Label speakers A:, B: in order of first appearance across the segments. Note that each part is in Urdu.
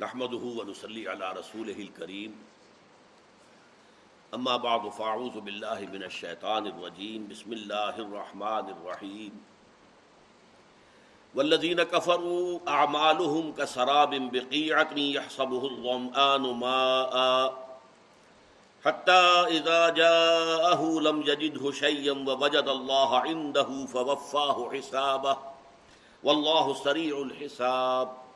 A: نحمده ونصلي على رسوله الكريم. اما بعد فاعوذ بالله من الشيطان الرجيم. بسم الله الرحمن الرحيم. والذين كفروا اعمالهم كسراب بقيعة يحسبه الظمآن ماء. حتى اذا جاءه لم يجده شيئا ووجد الله عنده فوفاه حسابه. والله سريع الحساب.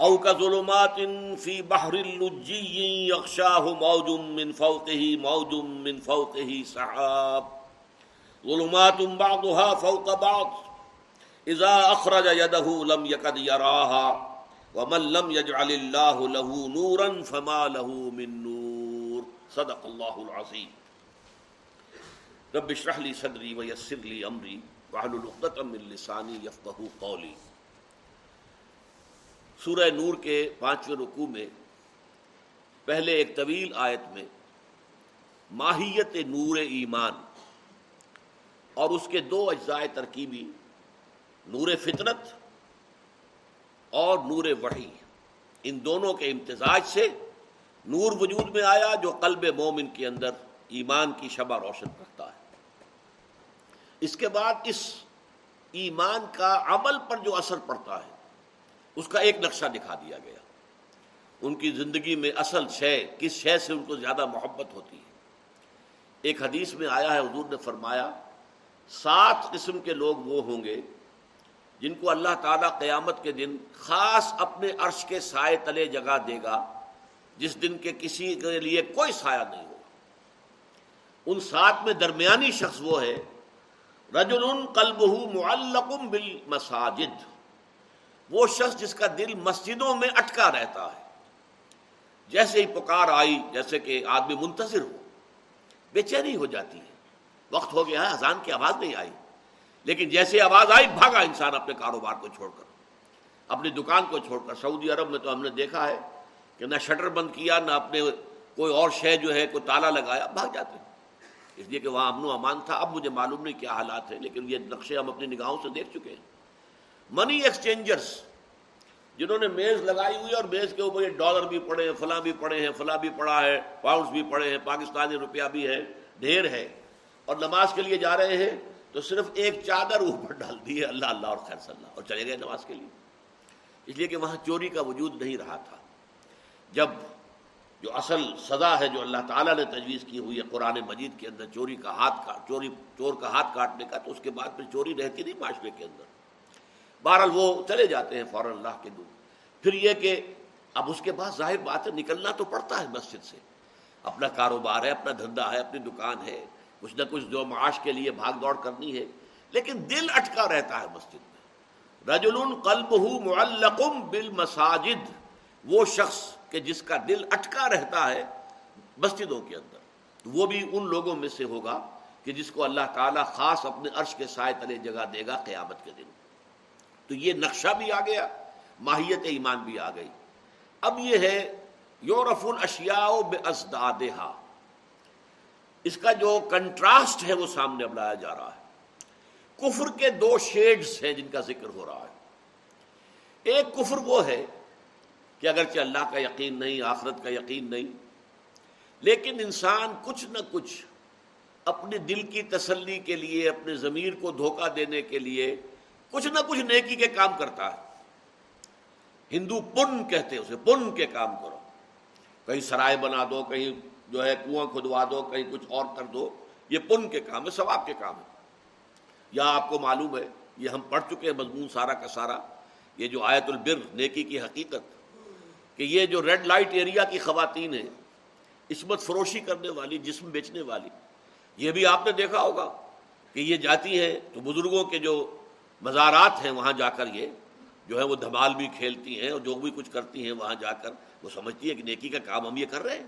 A: او کا ظلمات فی بحر اللجی یغشاہ موج من فوقه، موج من فوقه سحاب. ظلمات بعضها فوق بعض. اذا اخرج يده لم يكد يراها، ومن لم يجعل الله له نورا فما له من نور. صدق الله العظيم. رب اشرح لي صدري ويسر لي امري واحلل عقدة من لساني يفقهوا قولي. سورہ نور کے پانچویں رکوع میں پہلے ایک طویل آیت میں ماہیت نور ایمان اور اس کے دو اجزائے ترکیبی، نور فطرت اور نور وحی۔ ان دونوں کے امتزاج سے نور وجود میں آیا جو قلب مومن کے اندر ایمان کی شبہ روشن کرتا ہے۔ اس کے بعد اس ایمان کا عمل پر جو اثر پڑتا ہے اس کا ایک نقشہ دکھا دیا گیا۔ ان کی زندگی میں اصل شے، کس شے سے ان کو زیادہ محبت ہوتی ہے؟ ایک حدیث میں آیا ہے، حضور نے فرمایا، سات قسم کے لوگ وہ ہوں گے جن کو اللہ تعالیٰ قیامت کے دن خاص اپنے عرش کے سائے تلے جگہ دے گا، جس دن کے کسی کے لیے کوئی سایہ نہیں ہوگا۔ ان سات میں درمیانی شخص وہ ہے رجل قلبہ معلق بالمساجد۔ وہ شخص جس کا دل مسجدوں میں اٹکا رہتا ہے۔ جیسے ہی پکار آئی، جیسے کہ آدمی منتظر ہو، بے چینی ہو جاتی ہے۔ وقت ہو گیا ہے اذان کی آواز نہیں آئی۔ لیکن جیسے آواز آئی، بھاگا انسان اپنے کاروبار کو چھوڑ کر۔ اپنی دکان کو چھوڑ کر۔ سعودی عرب میں تو ہم نے دیکھا ہے کہ نہ شٹر بند کیا، نہ اپنے کوئی اور شے جو ہے، کوئی تالا لگایا، بھاگ جاتے ہیں۔ اس لیے کہ وہاں امن و امان تھا۔ اب مجھے معلوم نہیں کیا حالات ہیں، لیکن یہ نقشے ہم اپنی نگاہوں سے دیکھ چکے ہیں۔ منی ایکسچینجرس جنہوں نے میز لگائی ہوئی اور میز کے اوپر یہ ڈالر بھی پڑے ہیں، فلاں بھی پڑے ہیں، فلاں بھی پڑا ہے پاؤنڈس بھی پڑے ہیں، پاکستانی روپیہ بھی ہے، ڈھیر ہے۔ اور نماز کے لیے جا رہے ہیں تو صرف ایک چادر اوپر ڈال دی ہے اللہ اللہ اور خیر صلی اللہ۔ اور چلے گئے نماز کے لیے۔ اس لیے کہ وہاں چوری کا وجود نہیں رہا تھا۔ جب جو اصل سزا ہے جو اللہ تعالیٰ نے تجویز کی ہوئی ہے قرآن مجید کے اندر، چوری کا ہاتھ کا، چوری، چور کا ہاتھ کاٹنے کا، تو اس کے بعد پھر چوری رہتی نہیں معاشرے کے اندر۔ بہرحال وہ چلے جاتے ہیں فوراً اللہ کے دور۔ پھر یہ کہ اب اس کے بعد ظاہر بات ہے، نکلنا تو پڑتا ہے مسجد سے۔ اپنا کاروبار ہے، اپنا دھندا ہے، اپنی دکان ہے، کچھ نہ کچھ جو معاش کے لیے بھاگ دوڑ کرنی ہے۔ لیکن دل اٹکا رہتا ہے مسجد میں۔ رجل قلب معلقم بالمساجد۔ وہ شخص کہ جس کا دل اٹکا رہتا ہے مسجدوں کے اندر۔ وہ بھی ان لوگوں میں سے ہوگا کہ جس کو اللہ تعالیٰ خاص اپنے عرش کے سائے تلے جگہ دے گا قیامت کے دن۔ تو یہ نقشہ بھی آ گیا، ماہیت ایمان بھی آ گئی۔ اب یہ ہے یورف الاشیاء بے ازدادہ اس کا جو کنٹراسٹ ہے وہ سامنے اب لایا جا رہا ہے۔ کفر کے دو شیڈز ہیں جن کا ذکر ہو رہا ہے۔ ایک کفر وہ ہے کہ اگرچہ اللہ کا یقین نہیں، آخرت کا یقین نہیں، لیکن انسان کچھ نہ کچھ اپنے دل کی تسلی کے لیے، اپنے ضمیر کو دھوکہ دینے کے لیے کچھ نہ کچھ نیکی کے کام کرتا ہے۔ ہندو پن کہتے اسے، پن کے کام کرو۔ کہیں سرائے بنا دو، کہیں جو ہے کنواں کھدوا دو، کہیں کچھ اور کر دو، یہ پن کے کام ہے، ثواب کے کام ہے۔ یا آپ کو معلوم ہے، یہ ہم پڑھ چکے ہیں مضمون سارا کا سارا، یہ جو آیت البر، نیکی کی حقیقت، کہ یہ جو ریڈ لائٹ ایریا کی خواتین ہیں، عصمت فروشی کرنے والی، جسم بیچنے والی، یہ بھی آپ نے دیکھا ہوگا کہ یہ جاتی ہیں تو بزرگوں کے جو مزارات ہیں وہاں جا کر یہ، جو ہے وہ دھمال بھی کھیلتی ہیں اور جو بھی کچھ کرتی ہیں وہاں جا کر وہ سمجھتی ہے کہ نیکی کا کام ہم یہ کر رہے ہیں۔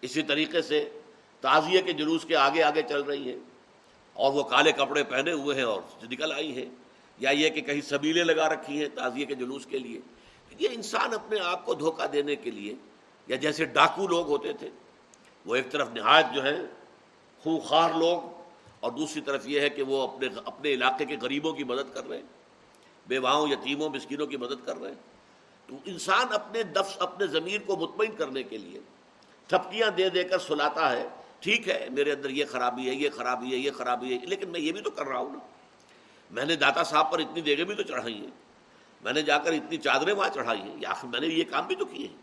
A: اسی طریقے سے تعزیے کے جلوس کے آگے آگے چل رہی ہیں اور وہ کالے کپڑے پہنے ہوئے ہیں اور نکل آئی ہیں۔ یا یہ کہ کہیں سبیلیں لگا رکھی ہیں تعزیے کے جلوس کے لیے۔ یہ انسان اپنے آپ کو دھوکہ دینے کے لیے، یا جیسے ڈاکو لوگ ہوتے تھے، وہ ایک طرف نہایت جو ہے خونخوار لوگ اور دوسری طرف یہ ہے کہ وہ اپنے اپنے علاقے کے غریبوں کی مدد کر رہے ہیں، بیواؤں، یتیموں، مسکینوں کی مدد کر رہے ہیں۔ تو انسان اپنے دفس اپنے ضمیر کو مطمئن کرنے کے لیے تھپکیاں دے دے کر سلاتا ہے، ٹھیک ہے، میرے اندر یہ خرابی ہے، یہ خرابی ہے، یہ خرابی ہے، لیکن میں یہ بھی تو کر رہا ہوں نا۔ میں نے داتا صاحب پر اتنی دیگیں بھی تو چڑھائی ہیں۔ میں نے جا کر اتنی چادریں وہاں چڑھائی ہیں۔ یا میں نے یہ کام بھی تو کیے ہیں۔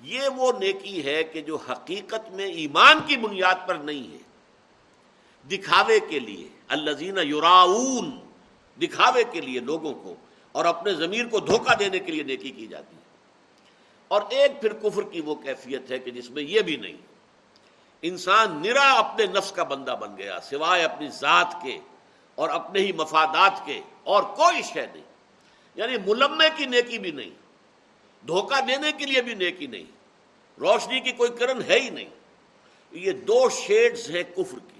A: یہ وہ نیکی ہے کہ جو حقیقت میں ایمان کی بنیاد پر نہیں ہے۔ دکھاوے کے لیے الزین یوراؤن دکھاوے کے لیے لوگوں کو، اور اپنے ضمیر کو دھوکہ دینے کے لیے نیکی کی جاتی ہے۔ اور ایک پھر کفر کی وہ کیفیت ہے کہ جس میں یہ بھی نہیں، انسان نرا اپنے نفس کا بندہ بن گیا، سوائے اپنی ذات کے اور اپنے ہی مفادات کے، اور کوئی شے نہیں۔ یعنی ملمے کی نیکی بھی نہیں، دھوکہ دینے کے لیے بھی نیکی نہیں، روشنی کی کوئی کرن ہے ہی نہیں۔ یہ دو شیڈز ہیں کفر کی۔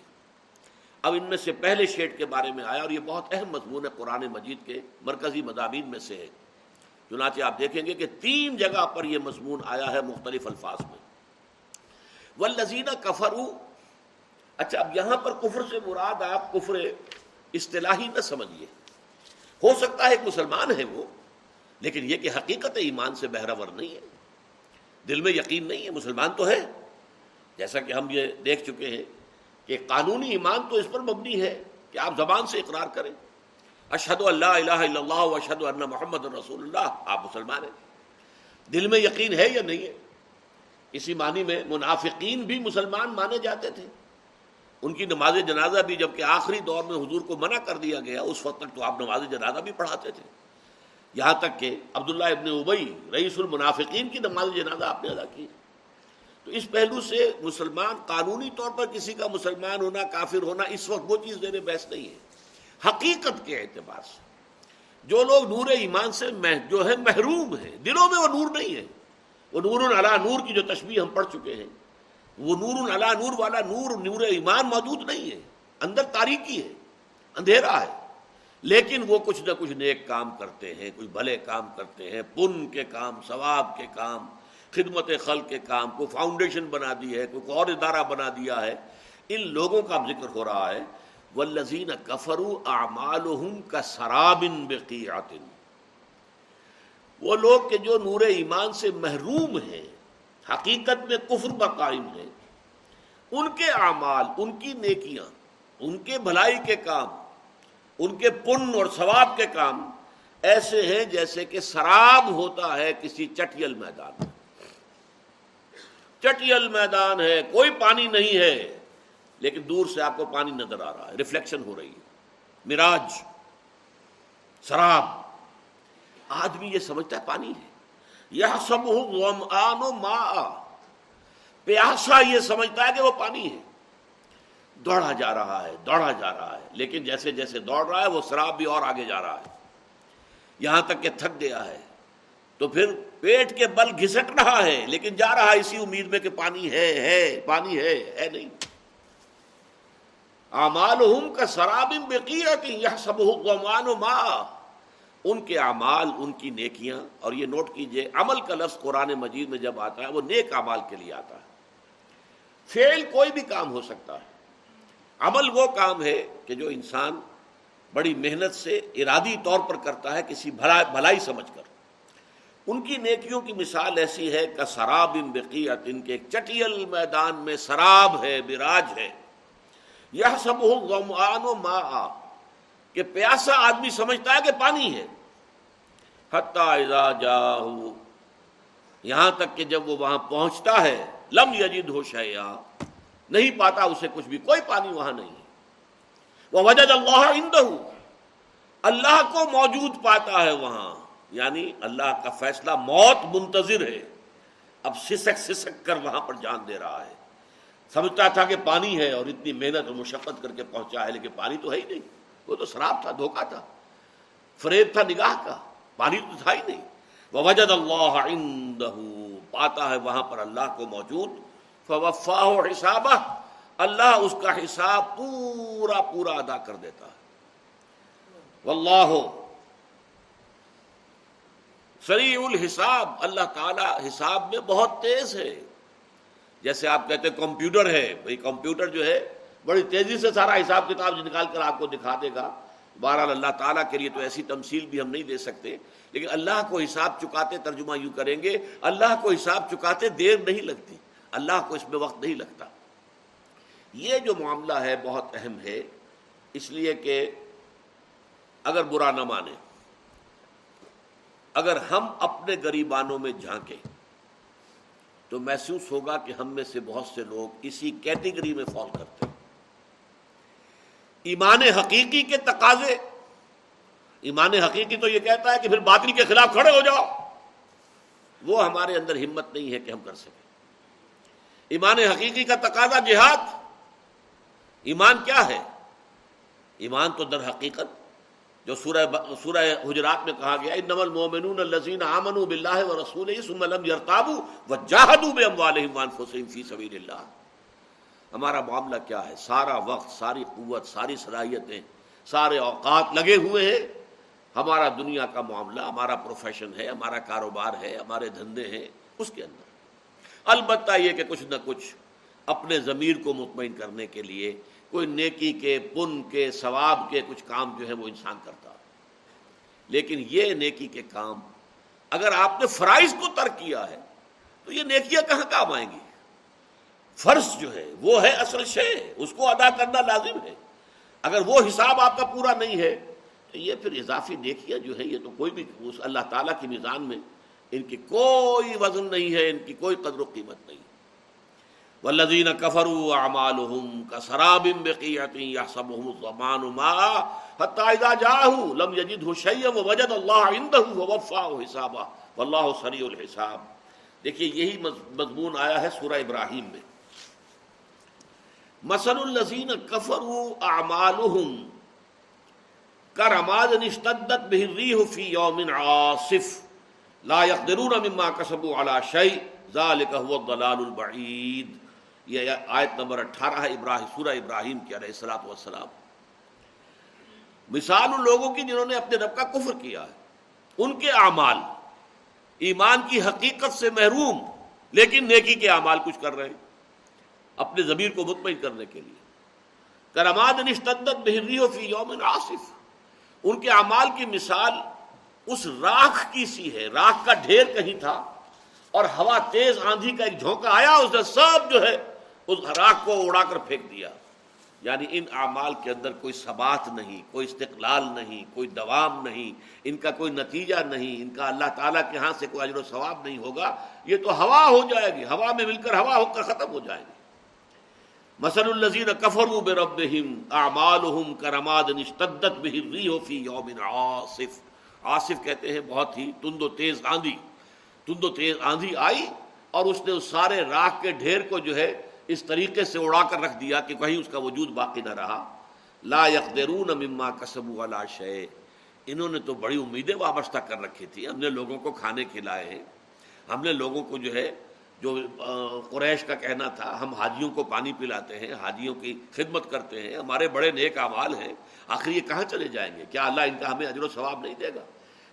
A: اب ان میں سے پہلے شیڈ کے بارے میں آیا اور یہ بہت اہم مضمون ہے قرآن مجید کے مرکزی مضامین میں سے ہے چنانچہ آپ دیکھیں گے کہ تین جگہ پر یہ مضمون آیا ہے مختلف الفاظ میں۔ وہ لذینہ کفر اچھا اب یہاں پر کفر سے مراد آپ کفر اصطلاحی نہ سمجھیے۔ ہو سکتا ہے ایک مسلمان ہے وہ، لیکن یہ کہ حقیقت ایمان سے بہرور نہیں ہے۔ دل میں یقین نہیں ہے، مسلمان تو ہے جیسا کہ ہم یہ دیکھ چکے ہیں کہ قانونی ایمان تو اس پر مبنی ہے کہ آپ زبان سے اقرار کریں۔ اشد اللہ الہ الا اللہ اشد اللہ محمد رسول اللہ۔ آپ مسلمان ہیں۔ دل میں یقین ہے یا نہیں ہے؟ اسی معنی میں منافقین بھی مسلمان مانے جاتے تھے۔ ان کی نماز جنازہ بھی جبکہ آخری دور میں حضور کو منع کر دیا گیا، اس وقت تک تو آپ نماز جنازہ بھی پڑھاتے تھے۔ یہاں تک کہ عبداللہ ابن ابئی رئیس المنافقین کی نماز جنازہ آپ نے ادا کی۔ تو اس پہلو سے مسلمان قانونی طور پر کسی کا مسلمان ہونا، کافر ہونا، اس وقت وہ چیز دینے بحث نہیں ہے۔ حقیقت کے اعتبار سے جو لوگ نور ایمان سے جو ہے محروم ہیں، دلوں میں وہ نور نہیں ہے۔ وہ نور علا نور کی جو تشبیح ہم پڑھ چکے ہیں، وہ نور علا نور والا نور نور ایمان موجود نہیں ہے۔ اندر تاریکی ہے، اندھیرا ہے۔ لیکن وہ کچھ نہ کچھ نیک کام کرتے ہیں کچھ بھلے کام کرتے ہیں، پن کے کام، ثواب کے کام خدمت خل کے کام کو فاؤنڈیشن بنا دی ہے، کوئی اور ادارہ بنا دیا ہے، ان لوگوں کا ذکر ہو رہا ہے وہ لذین کفرو اعمال کا سرابن وہ لوگ کہ جو نور ایمان سے محروم ہیں، حقیقت میں کفر پر قائم ہیں، ان کے اعمال، ان کی نیکیاں، ان کے بھلائی کے کام، ان کے پن اور ثواب کے کام ایسے ہیں جیسے کہ سراب ہوتا ہے کسی چٹیل میدان میں۔ چٹیل میدان ہے، کوئی پانی نہیں ہے۔ لیکن دور سے آپ کو پانی نظر آ رہا ہے، ریفلیکشن ہو رہی ہے۔ مراج سراب آدمی یہ سمجھتا ہے پانی ہے۔ یہ سب ماں پیاسا یہ سمجھتا ہے کہ وہ پانی ہے۔ دوڑا جا رہا ہے، دوڑا جا رہا ہے۔ لیکن جیسے جیسے دوڑ رہا ہے، وہ شراب بھی اور آگے جا رہا ہے۔ یہاں تک کہ تھک گیا ہے۔ تو پھر پیٹ کے بل گھسٹ رہا ہے، لیکن جا رہا ہے اسی امید میں کہ پانی ہے ہے، پانی ہے ہے نہیں۔ امال کا شراب یہ سب ماں ان کے اعمال، ان کی نیکیاں، اور یہ نوٹ کیجیے، عمل کا لفظ قرآن مجید میں جب آتا ہے، وہ نیک اعمال کے لیے آتا ہے۔ فیل کوئی بھی کام ہو سکتا ہے۔ عمل وہ کام ہے کہ جو انسان بڑی محنت سے ارادی طور پر کرتا ہے، کسی بھلائی سمجھ کر۔ ان کی نیکیوں کی مثال ایسی ہے کہ سراب ان بقیت، ان کے ایک چٹیل میدان میں سراب ہے براج ہے۔ یہ سب ہو غمان و ماں کہ پیاسا آدمی سمجھتا ہے کہ پانی ہے۔ اذا جا یہاں تک کہ جب وہ وہاں پہنچتا ہے، لم یجد ہو شیا نہیں پاتا اسے کچھ بھی، کوئی پانی وہاں نہیں ہے۔ وہ وجد اللہ اللہ کو موجود پاتا ہے وہاں۔ یعنی اللہ کا فیصلہ موت منتظر ہے۔ اب سسک سسک کر وہاں پر جان دے رہا ہے۔ سمجھتا تھا کہ پانی ہے اور اتنی محنت اور مشقت کر کے پہنچا ہے، لیکن پانی تو ہے ہی نہیں۔ وہ تو شراب تھا دھوکا تھا۔ فریب تھا، نگاہ کا۔ پانی تو تھا ہی نہیں۔ وہ وجد اللہ عندہ پاتا ہے وہاں پر اللہ کو موجود۔ فوفا حساب اللہ اس کا حساب پورا پورا ادا کر دیتا ہے۔ واللہ سریع الحساب اللہ تعالی حساب میں بہت تیز ہے۔ جیسے آپ کہتے ہیں کمپیوٹر ہے بھائی کمپیوٹر جو ہے، بڑی تیزی سے سارا حساب کتاب نکال کر آپ کو دکھا دے گا۔ بہرحال اللہ تعالیٰ کے لیے تو ایسی تمثیل بھی ہم نہیں دے سکتے، لیکن اللہ کو حساب چکاتے ترجمہ یوں کریں گے، اللہ کو حساب چکاتے دیر نہیں لگتی، اللہ کو اس میں وقت نہیں لگتا۔ یہ جو معاملہ ہے بہت اہم ہے، اس لیے کہ اگر برا نہ مانے اگر ہم اپنے غریبانوں میں جھانکیں تو محسوس ہوگا کہ ہم میں سے بہت سے لوگ اسی کیٹیگری میں فال کرتے ہیں۔ ایمان حقیقی کے تقاضے۔ ایمان حقیقی تو یہ کہتا ہے کہ پھر باطل کے خلاف کھڑے ہو جاؤ۔ وہ ہمارے اندر ہمت نہیں ہے کہ ہم کر سکیں۔ ایمان حقیقی کا تقاضا جہاد۔ ایمان کیا ہے؟ ایمان تو در حقیقت جو سورہ سورہ حجرات میں کہا گیا انما المؤمنون الذين امنوا بالله ورسوله ثم لم يرتابوا وجاهدوا باموالهم وانفسهم في سبيل الله ہمارا معاملہ کیا ہے؟ سارا وقت، ساری قوت، ساری صلاحیتیں، سارے اوقات لگے ہوئے ہیں۔ ہمارا دنیا کا معاملہ، ہمارا پروفیشن ہے، ہمارا کاروبار ہے، ہمارے دھندے ہیں، اس کے اندر۔ البتہ یہ کہ کچھ نہ کچھ اپنے ضمیر کو مطمئن کرنے کے لیے کوئی نیکی کے، پن کے، ثواب کے کچھ کام جو ہے وہ انسان کرتا۔ لیکن یہ نیکی کے کام، اگر آپ نے فرائض کو ترک کیا ہے، تو یہ نیکیاں کہاں کام آئیں گی؟ فرض جو ہے، وہ ہے اصل شے، اس کو ادا کرنا لازم ہے۔ اگر وہ حساب آپ کا پورا نہیں ہے، تو یہ پھر اضافی نیکیاں جو ہے یہ تو کوئی بھی اس اللہ تعالیٰ کی میزان میں ان کی کوئی وزن نہیں ہے، ان کی کوئی قدر و قیمت نہیں۔ ہے والذین کفروا اعمالهم كسراب بقيعه يحسبه الظمآن ماء حتى اذا جاءه لم يجده شيئا ووجد الله عنده ووفاه حسابا. والله سريع الحساب. دیکھیے یہی مضمون آیا ہے سورہ ابراہیم میں. مثل الذین کفروا اعمالهم كرماد اشتدت به الريح في يوم عاصف. لا يقدرون مما كسبوا على شيء ذلك هو الضلال البعید. یہ آیت نمبر اٹھارہ ہے، ابراہیم، سورہ ابراہیم کی علیہ السلاۃ والسلام۔ مثال ان لوگوں کی جنہوں نے اپنے رب کا کفر کیا ہے۔ ان کے اعمال، ایمان کی حقیقت سے محروم، لیکن نیکی کے اعمال کچھ کر رہے ہیں۔ اپنے ضمیر کو مطمئن کرنے کے لیے۔ کرماد نشتدت بحری و فی یوم آصف ان کے اعمال کی مثال اس راکھ کی سی ہے۔ راکھ کا ڈھیر کہیں تھا اور ہوا تیز آندھی کا ایک جھونکا آیا، اس نے سب جو ہے اس راک کو اڑا کر پھینک دیا۔ یعنی ان اعمال کے اندر کوئی ثبات نہیں، کوئی استقلال نہیں، کوئی دوام نہیں، ان کا کوئی نتیجہ نہیں، ان کا اللہ تعالیٰ کے ہاں سے کوئی اجر و ثواب نہیں ہوگا۔ یہ تو ہوا ہو جائے گی، ہوا میں مل کر ہوا ہو کر ختم ہو جائے گی۔ مسل الزین کفر بے رب اعمال کرماد نشتدت فی یوم آصف آصف کہتے ہیں بہت ہی تند و تیز آندھی۔ تند و تیز آندھی آئی اور اس نے اس سارے راکھ کے ڈھیر کو جو ہے اس طریقے سے اڑا کر رکھ دیا کہ کہیں اس کا وجود باقی نہ رہا۔ لا یقدرون مما کسب والا شے انہوں نے تو بڑی امیدیں وابستہ کر رکھی تھی۔ ہم نے لوگوں کو کھانے کھلائے ہیں۔ ہم نے لوگوں کو جو ہے، جو قریش کا کہنا تھا، ہم حاجیوں کو پانی پلاتے ہیں، حاجیوں کی خدمت کرتے ہیں، ہمارے بڑے نیک اعمال ہیں۔ آخر یہ کہاں چلے جائیں گے؟ کیا اللہ ان کا ہمیں اجر و ثواب نہیں دے گا؟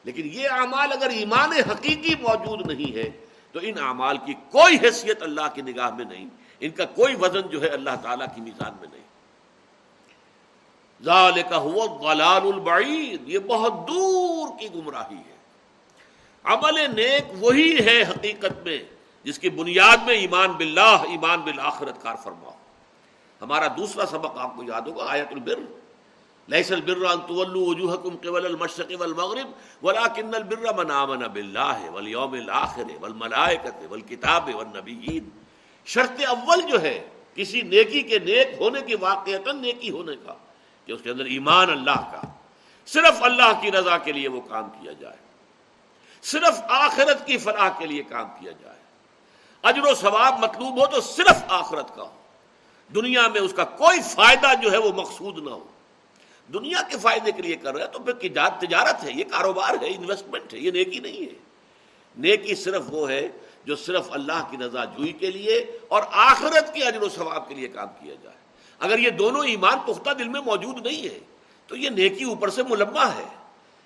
A: لیکن یہ اعمال اگر ایمان حقیقی موجود نہیں ہے تو ان اعمال کی کوئی حیثیت اللہ کی نگاہ میں نہیں۔ ان کا کوئی وزن جو ہے اللہ تعالیٰ کی میزان میں نہیں۔ ذالک ہوا غلال البعید، یہ بہت دور کی گمراہی ہے۔ عمل نیک وہی ہے حقیقت میں جس کی بنیاد میں ایمان باللہ، ایمان بالآخرت کار فرما ہمارا دوسرا سبق آپ کو یاد ہوگا، آیت البر۔ لیس البر ان تولوا وجوهكم قبل المشرق والمغرب ولكن البر من آمن بالله واليوم الاخر والملائكه والكتاب والنبيين شرط اول جو ہے، کسی نیکی کے نیک ہونے کی واقع نیکی ہونے کا، کہ اس کے اندر ایمان اللہ کا، صرف اللہ کی رضا کے لیے وہ کام کیا جائے۔ صرف آخرت کی فلاح کے لیے کام کیا جائے۔ اجر و ثواب مطلوب ہو تو صرف آخرت کا ہو۔ دنیا میں اس کا کوئی فائدہ جو ہے وہ مقصود نہ ہو۔ دنیا کے فائدے کے لیے کر رہے ہیں تو پھر تجارت ہے، یہ کاروبار ہے انویسٹمنٹ ہے، یہ نیکی نہیں ہے۔ نیکی صرف وہ ہے جو صرف اللہ کی رضا جوئی کے لیے اور آخرت کے اجر و ثواب کے لیے کام کیا جائے۔ اگر یہ دونوں ایمان پختہ دل میں موجود نہیں ہے، تو یہ نیکی اوپر سے ملما ہے۔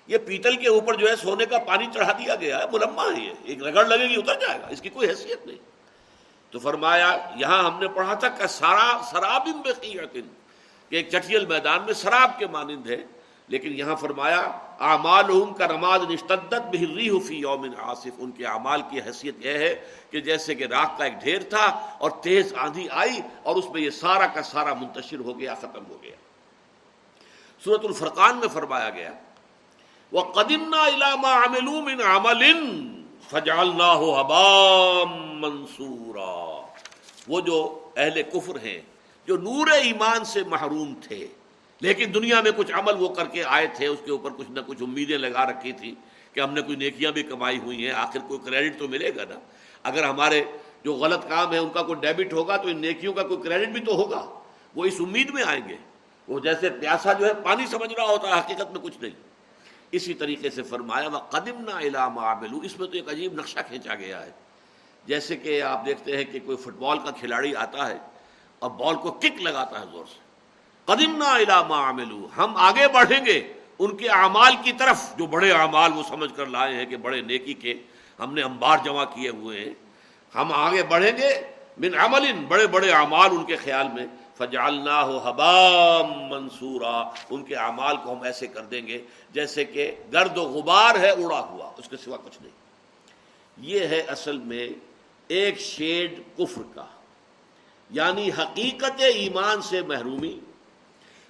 A: یہ پیتل کے اوپر جو ہے سونے کا پانی چڑھا دیا گیا ہے، ملما ہے یہ۔ ایک رگڑ لگے گی، اتر جائے گا۔ اس کی کوئی حیثیت نہیں۔ تو فرمایا، یہاں ہم نے پڑھا تھا کہ سارا سراب کہ ایک چٹیل میدان میں شراب کے مانند ہے لیکن یہاں فرمایا اعمال کا رماد نشتدت بہری فی یوم آصف ان کے اعمال کی حیثیت یہ ہے کہ جیسے کہ راک کا ایک ڈھیر تھا اور تیز آندھی آئی اور اس میں یہ سارا کا سارا منتشر ہو گیا، ختم ہو گیا۔ صورت الفرقان میں فرمایا گیا وہ قدمنا علامہ عمل عمل فجالنا ہو حبام منصورا۔ وہ جو اہل کفر ہیں، جو نور ایمان سے محروم تھے لیکن دنیا میں کچھ عمل وہ کر کے آئے تھے، اس کے اوپر کچھ نہ کچھ امیدیں لگا رکھی تھی کہ ہم نے کوئی نیکیاں بھی کمائی ہوئی ہیں، آخر کوئی کریڈٹ تو ملے گا نا؟ اگر ہمارے جو غلط کام ہے ان کا کوئی ڈیبٹ ہوگا تو ان نیکیوں کا کوئی کریڈٹ بھی تو ہوگا۔ وہ اس امید میں آئیں گے۔ وہ جیسے پیاسا جو ہے، پانی سمجھ رہا ہوتا ہے، حقیقت میں کچھ نہیں۔ اسی طریقے سے فرمایا وہ قدم نہ علام اس میں تو ایک عجیب نقشہ کھینچا گیا ہے۔ جیسے کہ آپ دیکھتے ہیں کہ کوئی فٹ بال کا کھلاڑی آتا ہے اور بال کو کک لگاتا ہے زور سے۔ قدیم نہ ہم آگے بڑھیں گے۔ ان کے اعمال کی طرف جو بڑے اعمال وہ سمجھ کر لائے ہیں کہ بڑے نیکی کے ہم نے انبار جمع کیے ہوئے ہیں۔ ہم آگے بڑھیں گے۔ من عمل بڑے بڑے اعمال ان کے خیال میں۔ فجالنا ہو حبام منصورا۔ ان کے اعمال کو ہم ایسے کر دیں گے جیسے کہ گرد و غبار ہے اڑا ہوا۔ اس کے سوا کچھ نہیں۔ یہ ہے اصل میں ایک شیڈ کفر کا یعنی حقیقت ایمان سے محرومی۔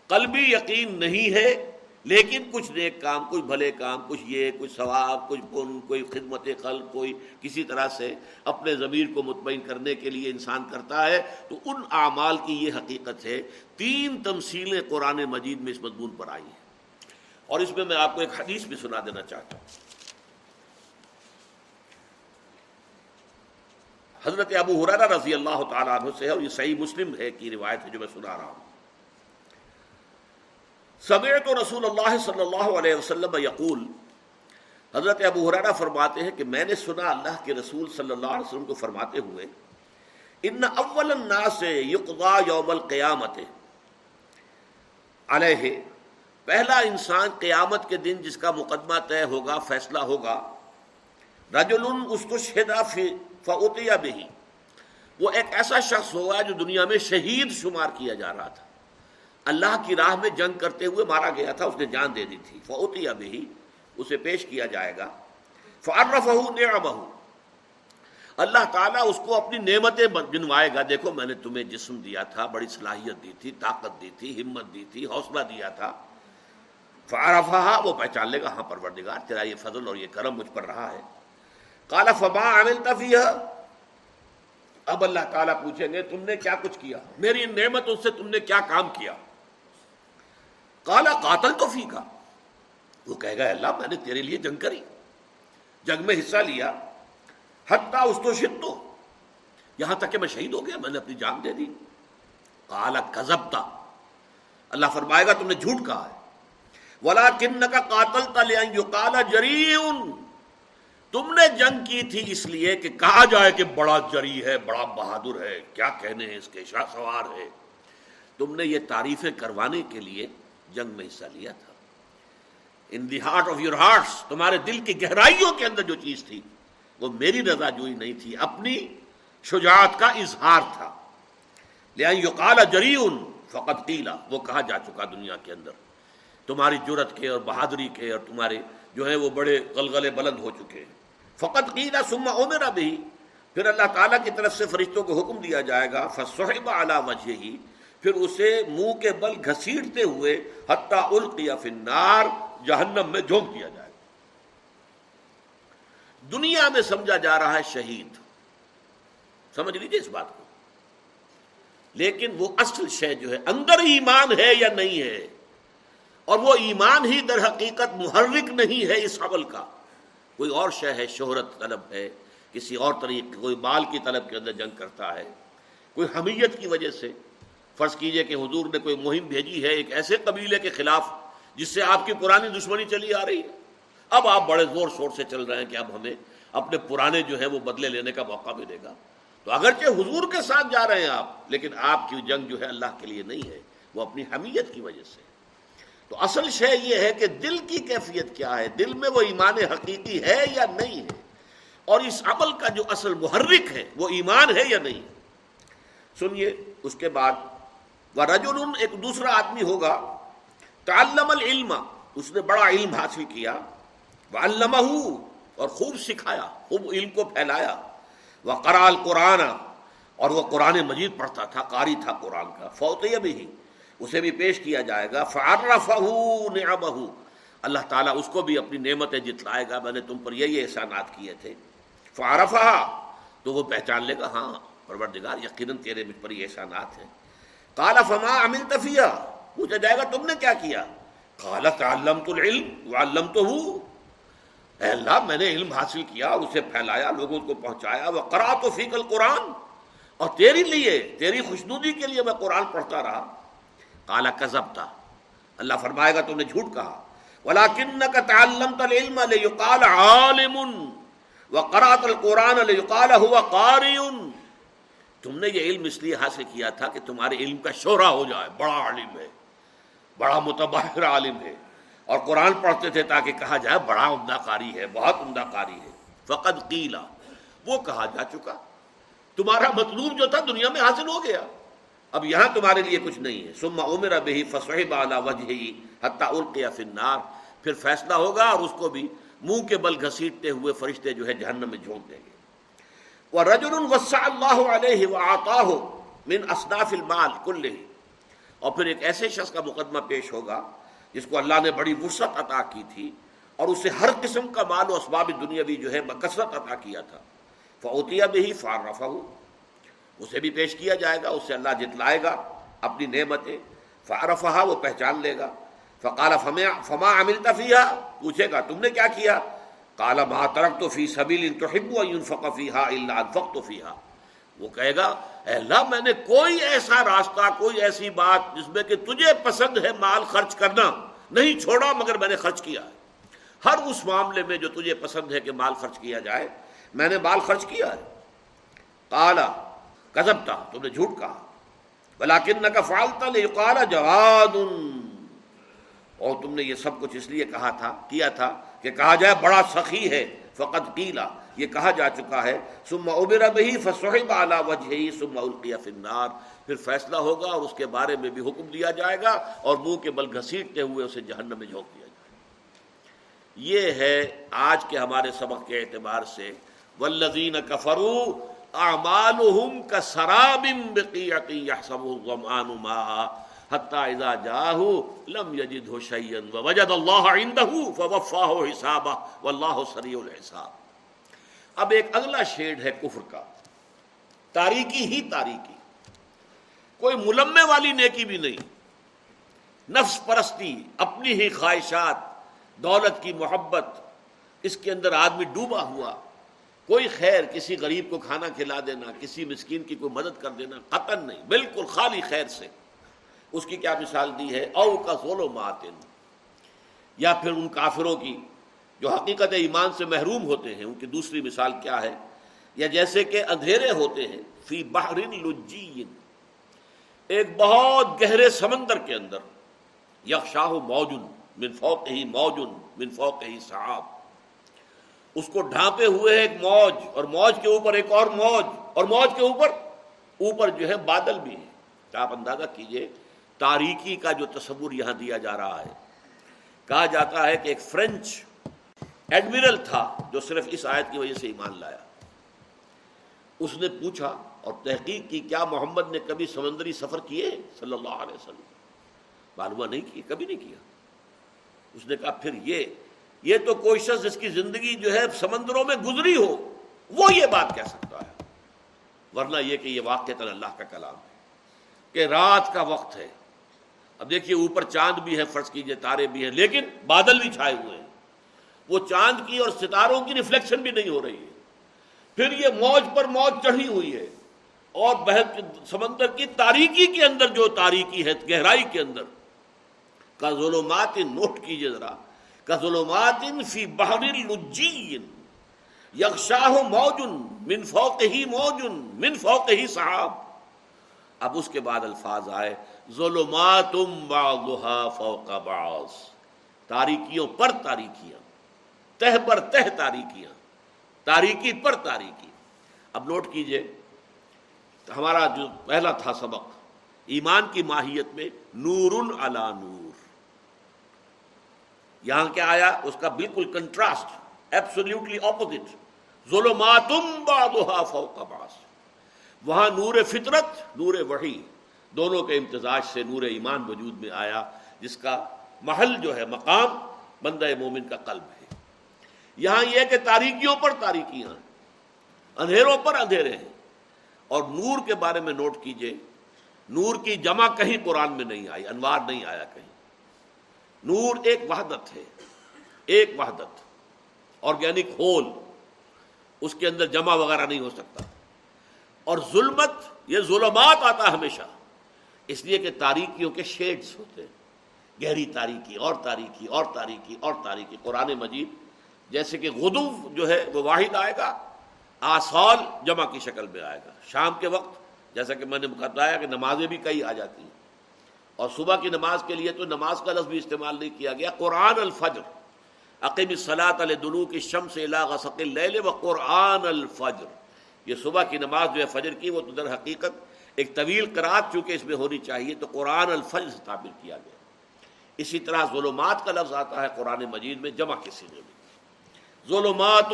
A: قلبی یقین نہیں ہے، لیکن کچھ نیک کام، کچھ بھلے کام، کچھ یہ، کچھ ثواب، کچھ پن، کوئی خدمت خلق، کوئی کسی طرح سے اپنے ضمیر کو مطمئن کرنے کے لیے انسان کرتا ہے، تو ان اعمال کی یہ حقیقت ہے، تین تمثیلیں قرآن مجید میں اس مضمون پر آئی ہیں۔ اور اس میں میں آپ کو ایک حدیث بھی سنا دینا چاہتا ہوں۔ حضرت ابو حرارہ رضی اللہ تعالیٰ عنہ سے ہے، اور یہ صحیح مسلم ہے کی روایت ہے جو میں سنا رہا ہوں۔ سمیت رسول اللہ صلی اللہ علیہ وسلم یقول، حضرت ابو حرارہ فرماتے ہیں کہ میں نے سنا اللہ کے رسول صلی اللہ علیہ وسلم کو فرماتے ہوئے، ان اول الناس یقضا یوم القیامت، علیہ، پہلا انسان قیامت کے دن جس کا مقدمہ طے ہوگا، فیصلہ ہوگا رجل اس کو شہدا فوتیا بھی وہ ایک ایسا شخص ہوگا جو دنیا میں شہید شمار کیا جا رہا تھا۔ اللہ کی راہ میں جنگ کرتے ہوئے مارا گیا تھا، اس نے جان دے دی تھی۔ فوتیا بھی اسے پیش کیا جائے گا۔ فارف بہو اللہ تعالیٰ اس کو اپنی نعمتیں گنوائے گا۔ دیکھو، میں نے تمہیں جسم دیا تھا، بڑی صلاحیت دی تھی، طاقت دی تھی، ہمت دی تھی، حوصلہ دیا تھا۔ فارفا وہ پہچان لے گا۔ ہاں پروردگار، تیرا یہ فضل اور یہ کرم مجھ پر رہا ہے۔ کالا فما عامل تفیح اب اللہ تعالیٰ پوچھیں گے، تم نے کیا کچھ کیا؟ میری نعمت سے تم نے کیا کام کیا؟ کالا قاتل تو فی کا۔ وہ کہے گا اللہ، میں نے تیرے لیے جنگ کری، جنگ میں حصہ لیا، حتیٰ اس تو شدو یہاں تک کہ میں شہید ہو گیا، میں نے اپنی جان دے دی۔ کالا کزبتا اللہ فرمائے گا، تم نے جھوٹ کہا ہے۔ ولا کن کا قاتل تلو کالا جریون تم نے جنگ کی تھی اس لیے کہ کہا جائے کہ بڑا جری ہے، بڑا بہادر ہے۔ کیا کہنے ہیں، اس کے شاہ سوار ہے۔ تم نے یہ تعریفیں کروانے کے لیے جنگ میں حصہ لیا تھا۔ In the heart of your hearts تمہارے دل کی گہرائیوں کے اندر جو چیز تھی، وہ میری رضا جوئی نہیں تھی، اپنی شجاعت کا اظہار تھا۔ لیا یو کالا جری ان فقط قیلا وہ کہا جا چکا دنیا کے اندر۔ تمہاری جرت کے اور بہادری کے اور تمہارے جو ہیں وہ بڑے غلغلے بلند ہو چکے ہیں۔ فقط قیلا سما او بھی پھر اللہ تعالیٰ کی طرف سے فرشتوں کو حکم دیا جائے گا، فصحب اعلیٰ وجہ ہی پھر اسے منہ کے بل گھسیٹتے ہوئے حتیٰ القیا فنار جہنم میں جھونک دیا جائے۔ دنیا میں سمجھا جا رہا ہے شہید۔ سمجھ لیجیے اس بات کو۔ لیکن وہ اصل شے جو ہے، اندر ایمان ہے یا نہیں ہے؟ اور وہ ایمان ہی در حقیقت محرک نہیں ہے اس عمل کا۔ کوئی اور شے ہے، شہرت طلب ہے، کسی اور طریقے کوئی مال کی طلب کے اندر جنگ کرتا ہے۔ کوئی حمیت کی وجہ سے۔ فرض کیجیے کہ حضور نے کوئی مہم بھیجی ہے ایک ایسے قبیلے کے خلاف جس سے آپ کی پرانی دشمنی چلی آ رہی ہے۔ اب آپ بڑے زور شور سے چل رہے ہیں کہ اب ہمیں اپنے پرانے جو ہے وہ بدلے لینے کا موقع ملے گا۔ تو اگرچہ حضور کے ساتھ جا رہے ہیں آپ، لیکن آپ کی جنگ جو ہے اللہ کے لیے نہیں ہے، وہ اپنی حمیت کی وجہ سے۔ تو اصل شے یہ ہے کہ دل کی کیفیت کیا ہے؟ دل میں وہ ایمان حقیقی ہے یا نہیں ہے؟ اور اس عمل کا جو اصل محرک ہے، وہ ایمان ہے یا نہیں؟ سنیے، اس کے بعد وہ رجل ایک دوسرا آدمی ہوگا، تعلم العلم، اس نے بڑا علم حاصل کیا وہ علامہ اور خوب سکھایا، خوب علم کو پھیلایا وہ کرال قرآن اور وہ قرآن مجید پڑھتا تھا، قاری تھا قرآن کا فوت بھی اسے بھی پیش کیا جائے گا فارف بہو اللہ تعالیٰ اس کو بھی اپنی نعمتیں جتلائے گا، میں نے تم پر یہی احسانات کیے تھے فارفا تو وہ پہچان لے گا ہاں پروردگار، یقیناً تیرے مجھ پر یہ احسانات ہیں۔ کالا فما امل تفیہ پوچھا، جائے گا تم نے کیا کیا؟ کالا تعلم تو علم علم تو ہوں اے اللہ، میں نے علم حاصل کیا اسے پھیلایا، لوگوں کو پہنچایا وہ کرا تو فیکل قرآن اور تیری لیے، تیری خوشنودی کے لیے میں قرآن پڑھتا رہا۔ کالا کزب تھا اللہ فرمائے گا، تم نے جھوٹ کہا. ولاکن کا تعلم تلعلم یقال عالم. و قرات القرآن یقال ہوا قاری تم نے یہ علم اس لیے حاصل کیا تھا کہ تمہارے علم کا شہرا ہو جائے، بڑا عالم ہے، بڑا متباہر عالم ہے۔ اور قرآن پڑھتے تھے تاکہ کہا جائے بڑا عمدہ کاری ہے، بہت عمدہ کاری ہے۔ فقط قیلا، وہ کہا جا چکا۔ تمہارا مطلوب جو تھا دنیا میں حاصل ہو گیا۔ اب یہاں تمہارے لیے کچھ نہیں ہے۔ سما عمر بہی فصح بالا وجہ حتیٰ القیا فنار پھر فیصلہ ہوگا اور اس کو بھی منہ کے بل گھسیٹتے ہوئے فرشتے جو ہے جہنم میں جھونک دیں گے۔ رجل وسا اللہ علیہ و آتا ہو من اصناف المال کل اور پھر ایک ایسے شخص کا مقدمہ پیش ہوگا، جس کو اللہ نے بڑی وسعت عطا کی تھی اور اسے ہر قسم کا مال و اسباب دنیاوی جو ہے بکثرت عطا کیا تھا۔ فوتیا بھی فار رفا اسے بھی پیش کیا جائے گا، اسے اللہ جتلائے گا اپنی نعمتیں۔ فارفہ وہ پہچان لے گا۔ فقال فما عمل تفیہ پوچھے گا، تم نے کیا کیا؟ کالا ما ترک تو فی سبیل تو فیحا اللہ انفق تو فیحا وہ کہے گا، اے اللہ، میں نے کوئی ایسا راستہ، کوئی ایسی بات جس میں کہ تجھے پسند ہے مال خرچ کرنا، نہیں چھوڑا، مگر میں نے خرچ کیا ہے۔ ہر اس معاملے میں جو تجھے پسند ہے کہ مال خرچ کیا جائے، میں نے مال خرچ کیا ہے۔ کالا کزب تھا، تم نے جھوٹ کہا۔ بلاکن کا فالتا لے کالا جواد۔ اور تم نے یہ سب کچھ اس لیے کہا تھا، کیا تھا؟ کہ کہا جائے بڑا سخی ہے فقط قیلا یہ کہا جا چکا ہے سما ابر بہی فصحب اعلیٰ وجہ سما القیہ پھر فیصلہ ہوگا اور اس کے بارے میں بھی حکم دیا جائے گا اور منہ کے بل گھسیٹتے ہوئے اسے جہنم میں جھونک دیا جائے گا۔ یہ ہے آج کے ہمارے سبق کے اعتبار سے۔ ولزین کفرو اعمالهم كسراب بقيعه يحسبه الظمآن ماء۔ حتى اذا جاءه لم يجده شيئا ووجد الله عنده فوفاه حسابه والله سريع الحساب۔ اب ایک اگلا شیڈ ہے کفر کا۔ تاریکی ہی تاریکی۔ کوئی ملمے والی نیکی بھی نہیں۔ نفس پرستی، اپنی ہی خواہشات، دولت کی محبت، اس کے اندر آدمی ڈوبا ہوا۔ کوئی خیر کسی غریب کو کھانا کھلا دینا، کسی مسکین کی کوئی مدد کر دینا، قطن نہیں، بالکل خالی خیر سے۔ اس کی کیا مثال دی ہے؟ او کا زولو ماتن یا پھر ان کافروں کی جو حقیقت ایمان سے محروم ہوتے ہیں، ان کی دوسری مثال کیا ہے؟ یا جیسے کہ اندھیرے ہوتے ہیں، فی بحرین لجین، ایک بہت گہرے سمندر کے اندر یکشاہ موجن، من فوق ہی موجن، من فوق ہی صاحب اس کو ڈھانپے ہوئے ایک موج، اور موج کے اوپر ایک اور موج اور موج کے اوپر اوپر جو ہے بادل بھی ہے آپ اندازہ کیجیے تاریکی کا جو تصور یہاں دیا جا رہا ہے۔ کہا جاتا ہے کہ ایک فرینچ ایڈمرل تھا جو صرف اس آیت کی وجہ سے ایمان لایا۔ اس نے پوچھا اور تحقیق کی، کیا محمد نے کبھی سمندری سفر کیے؟ صلی اللہ علیہ وسلم۔ معلومہ نہیں کیے کبھی نہیں کیا۔ اس نے کہا، پھر یہ یہ تو کوئی شخص جس کی زندگی جو ہے سمندروں میں گزری ہو، وہ یہ بات کہہ سکتا ہے۔ ورنہ یہ کہ یہ واقع اللہ کا کلام ہے کہ رات کا وقت ہے۔ اب دیکھیے اوپر چاند بھی ہے فرض کیجیے، تارے بھی ہیں، لیکن بادل بھی چھائے ہوئے ہیں۔ وہ چاند کی اور ستاروں کی ریفلیکشن بھی نہیں ہو رہی ہے۔ پھر یہ موج پر موج چڑھی ہوئی ہے۔ اور سمندر کی تاریکی کے اندر جو تاریکی ہے، گہرائی کے اندر۔ کا ظلمات نوٹ کیجیے ذرا۔ کا ظلمات فی بحر لجین۔ یکشاہ موجن، من فوق ہی موجن، من فوق ہی صاحب اب اس کے بعد الفاظ آئے۔ ظلمات فوق بعض۔ تاریکیوں پر تاریکیاں، تہ پر تہ تاریکیاں، تاریکی پر تاریکی۔ اب نوٹ کیجیے، ہمارا جو پہلا تھا سبق، ایمان کی ماہیت میں نور علا نور۔ یہاں کیا آیا؟ اس کا بالکل کنٹراسٹ ایبسولوٹلی اپوزٹ ظلماتم بعضها فوق بعض۔ وہاں نور فطرت، نور وحی۔ دونوں کے امتزاج سے نور ایمان وجود میں آیا، جس کا محل جو ہے، مقام بندہ مومن کا قلب ہے۔ یہاں یہ کہ تاریکیوں پر تاریکیاں اندھیروں پر اندھیرے ہیں۔ اور نور کے بارے میں نوٹ کیجیے، نور کی جمع کہیں قرآن میں نہیں آئی، انوار نہیں آیا کہیں۔ نور ایک وحدت ہے، ایک وحدت۔ آرگینک ہول اس کے اندر جمع وغیرہ نہیں ہو سکتا۔ اور ظلمت، یہ ظلمات آتا ہے ہمیشہ۔ اس لیے کہ تاریکیوں کے شیڈز ہوتے ہیں۔ گہری تاریکی، اور تاریکی اور تاریکی اور تاریکی۔ قرآن مجید جیسے کہ غدو جو ہے وہ واحد آئے گا، آسال جمع کی شکل میں آئے گا۔ شام کے وقت جیسا کہ میں نے بتایا کہ نمازیں بھی کئی آ جاتی ہیں۔ اور صبح کی نماز کے لیے تو نماز کا لفظ بھی استعمال نہیں کیا گیا۔ قرآن الفجر عقیم صلاحت الدلو کی شم سے و قرآن الفجر۔ یہ صبح کی نماز جو ہے فجر کی، وہ تو در حقیقت ایک طویل قرآن چونکہ اس میں ہونی چاہیے تو قرآن الفجر سے تعبیر کیا گیا اسی طرح ظلمات کا لفظ آتا ہے قرآن مجید میں جمع کے سینے میں۔ ظلمات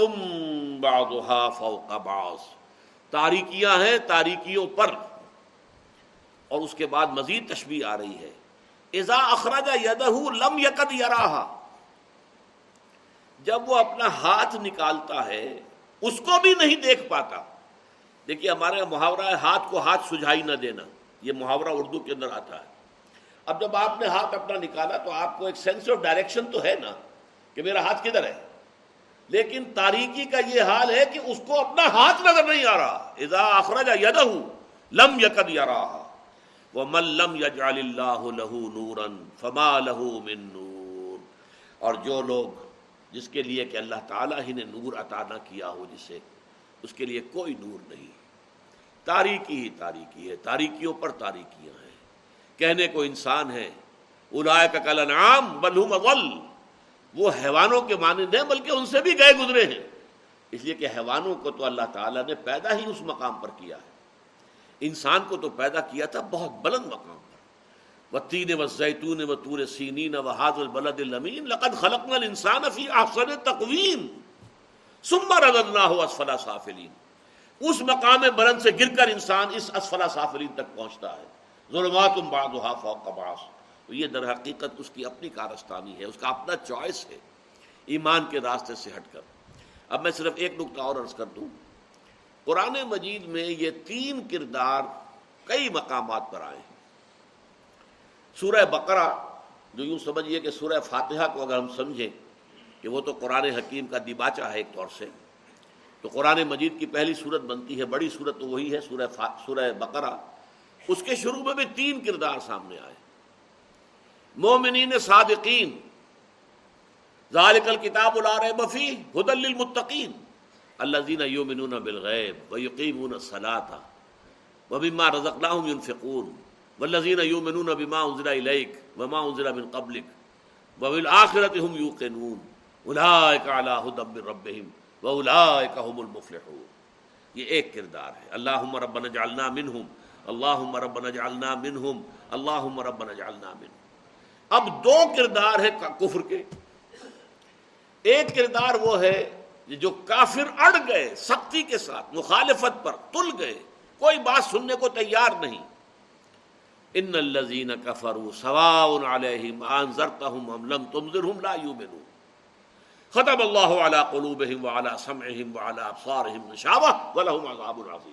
A: فوق بعض۔ تاریکیاں ہیں تاریکیوں پر۔ اور اس کے بعد مزید تشبیح آ رہی ہے۔ ازا اخراجہ یدہ لم یقد یراہا۔ جب وہ اپنا ہاتھ نکالتا ہے، اس کو بھی نہیں دیکھ پاتا۔ دیکھیے ہمارے محاورہ ہے، ہاتھ کو ہاتھ سجھائی نہ دینا۔ یہ محاورہ اردو کے اندر آتا ہے۔ اب جب آپ نے ہاتھ اپنا نکالا تو آپ کو ایک سینس آف ڈائریکشن تو ہے نا کہ میرا ہاتھ کدھر ہے۔ لیکن تاریکی کا یہ حال ہے کہ اس کو اپنا ہاتھ نظر نہیں آ رہا۔ اذا اخرج یدہ لم یقد یراہا ومن لم یجعل اللہ لہو نورا فما لہو من نور۔ اور جو لوگ جس کے لیے کہ اللہ تعالیٰ ہی نے نور عطا نہ کیا ہو، جسے اس کے لیے کوئی نور نہیں۔ تاریکی ہی تاریکی ہے، تاریکیوں پر تاریکیاں ہیں۔ کہنے کو انسان ہے الائے کا کل انعام بلہم اول وہ حیوانوں کے مانند ہیں بلکہ ان سے بھی گئے گزرے ہیں۔ اس لیے کہ حیوانوں کو تو اللہ تعالیٰ نے پیدا ہی اس مقام پر کیا ہے۔ انسان کو تو پیدا کیا تھا بہت بلند مقام پر۔ و تین و زیتون و تور سینین و حاض البلد المین لقد خلقنا الانسان فی احسن تقویم ثم رددناه اسفل سافلین اس مقام بلند سے گر کر انسان اس اسفل سافلین تک پہنچتا ہے۔ ظلمات بعضها فوق بعض۔ تو یہ در حقیقت اس کی اپنی کارستانی ہے، اس کا اپنا چوائس ہے۔ ایمان کے راستے سے ہٹ کر۔ اب میں صرف ایک نقطہ اور عرض کر دوں۔ قرآن مجید میں یہ تین کردار کئی مقامات پر آئے ہیں۔ سورہ بقرہ، جو یوں سمجھیے کہ سورہ فاتحہ کو اگر ہم سمجھیں کہ وہ تو قرآن حکیم کا دیباچہ ہے ایک طور سے۔ تو قرآن مجید کی پہلی صورت بنتی ہے، بڑی صورت تو وہی ہے، سورہ فا... سورہ بقرہ۔ اس کے شروع میں بھی تین کردار سامنے آئے۔ مومنین صادقین، ذالک الکتاب الار بفی حد للمتقین۔ الذین یؤمنون بالغیب ویقیمون الصلاۃ وبما رزقناهم ينفقون والذین یؤمنون بما انزل الیک وما انزل من قبلک۔ وبالآخرۃ هم یوقنون۔ اولئک علی هدى من ربهم واولئک هم المفلحون۔ یہ ایک کردار ہے۔ اللہم ربنا اجعلنا منهم اللہم ربنا اجعلنا منهم اللہم ربنا اجعلنا منهم اب دو کردار ہے کفر کے۔ ایک کردار وہ ہے جو کافر اڑ گئے سختی کے ساتھ، مخالفت پر تل گئے، کوئی بات سننے کو تیار نہیں۔ ان الزین کفروا سواء علیہم انذرتهم ام لم تنذرهم لا یؤمنون۔ ختم اللہ علی قلوبہم وعلی سمعہم وعلی ابصارہم غشاوہ ولہم عذاب عظیم۔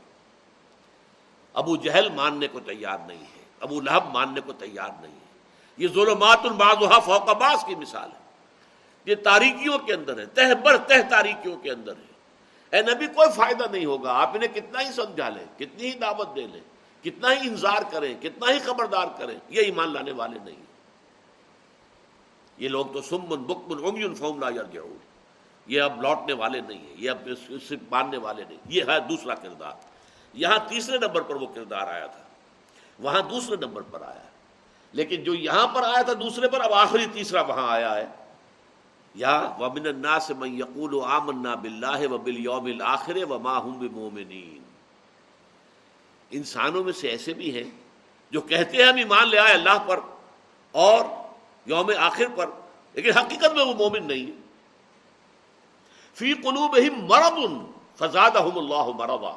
A: ابو جہل ماننے کو تیار نہیں ہے، ابو لہب ماننے کو تیار نہیں ہے۔ یہ ظلمات الباز فوق باز کی مثال ہے۔ یہ تاریکیوں کے اندر ہے، تہ بر تہ تاریکیوں کے اندر ہے۔ اے نبی، کوئی فائدہ نہیں ہوگا، آپ انہیں کتنا ہی سمجھا لیں، کتنی ہی دعوت دے لیں، کتنا ہی انتظار کریں، کتنا ہی خبردار کریں، یہ ایمان لانے والے نہیں۔ یہ لوگ تو سمن، بکمن امیون فوم لا یار یہ اب لوٹنے والے نہیں ہیں، یہ اب اس سے ماننے والے نہیں یہ ہے دوسرا کردار۔ یہاں تیسرے نمبر پر وہ کردار آیا تھا۔ وہاں دوسرے نمبر پر آیا۔ لیکن جو یہاں پر آیا تھا دوسرے پر، اب آخری تیسرا وہاں آیا ہے۔ یا ومن الناس من یقول آمنا باللہ و بالیوم الاخر وما هم بمؤمنین۔ انسانوں میں سے ایسے بھی ہیں جو کہتے ہیں، ہم ایمان لے آئے اللہ پر اور یوم آخر پر، لیکن حقیقت میں وہ مومن نہیں ہے۔ فی قلوب ہی مرد فزاد اللہ مربا